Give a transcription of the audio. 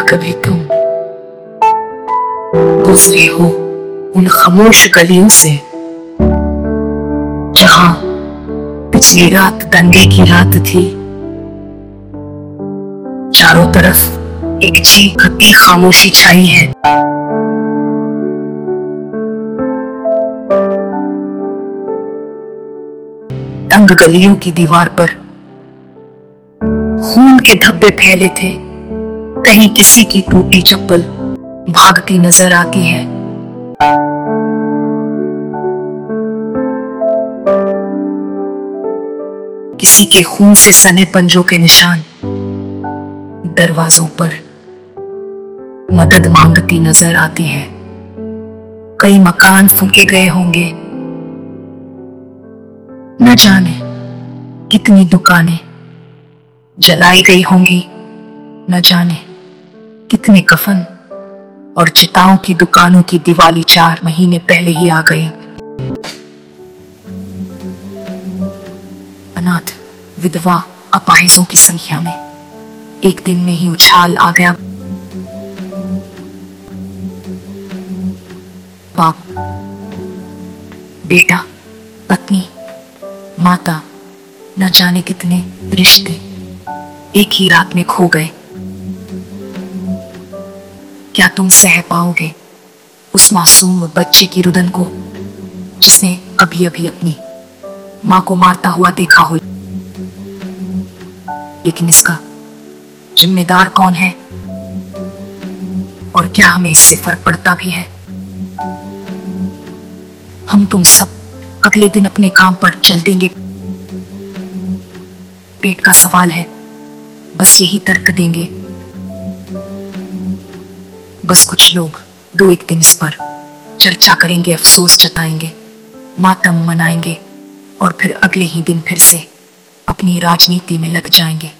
कभी तुम। गुजरे हो उन खामोश गलियों से, जहाँ पिछली रात दंगे की रात थी। चारों तरफ़ एक चीखती खामोशी छाई है। तंग गलियों की दीवार पर खून के धब्बे फैले थे। कहीं किसी की टूटी चप्पल भागती नज़र आती है। किसी के खून से सने पंजों के निशान दरवाजों पर मदद मांगती नज़र आती है। कई मकान फूके गए होंगे। न जाने कितनी दुकानें जलाई गई होंगी। न जाने कितने कफन और चिताओं की दुकानों की दिवाली चार महीने पहले ही आ गई। अनाथ विधवा अपाहिजों की संख्या में एक दिन में ही उछाल आ गया। बाप, बेटा, पत्नी, माता, न जाने कितने रिश्ते एक ही रात में खो गए। क्या तुम सह पाओगे उस मासूम बच्चे की रुदन को, जिसने अभी अभी अपनी माँ को मारता हुआ देखा हो? लेकिन इसका जिम्मेदार कौन है? और क्या हमें इससे फ़र्क पड़ता भी है? हम तुम सब अगले दिन अपने काम पर चल देंगे। पेट का सवाल है, बस यही तर्क देंगे। बस कुछ लोग दो एक दिन इस पर चर्चा करेंगे, अफसोस जताएँगे, मातम मनाएँगे और फिर अगले ही दिन फिर से अपनी राजनीति में लग जाएँगे।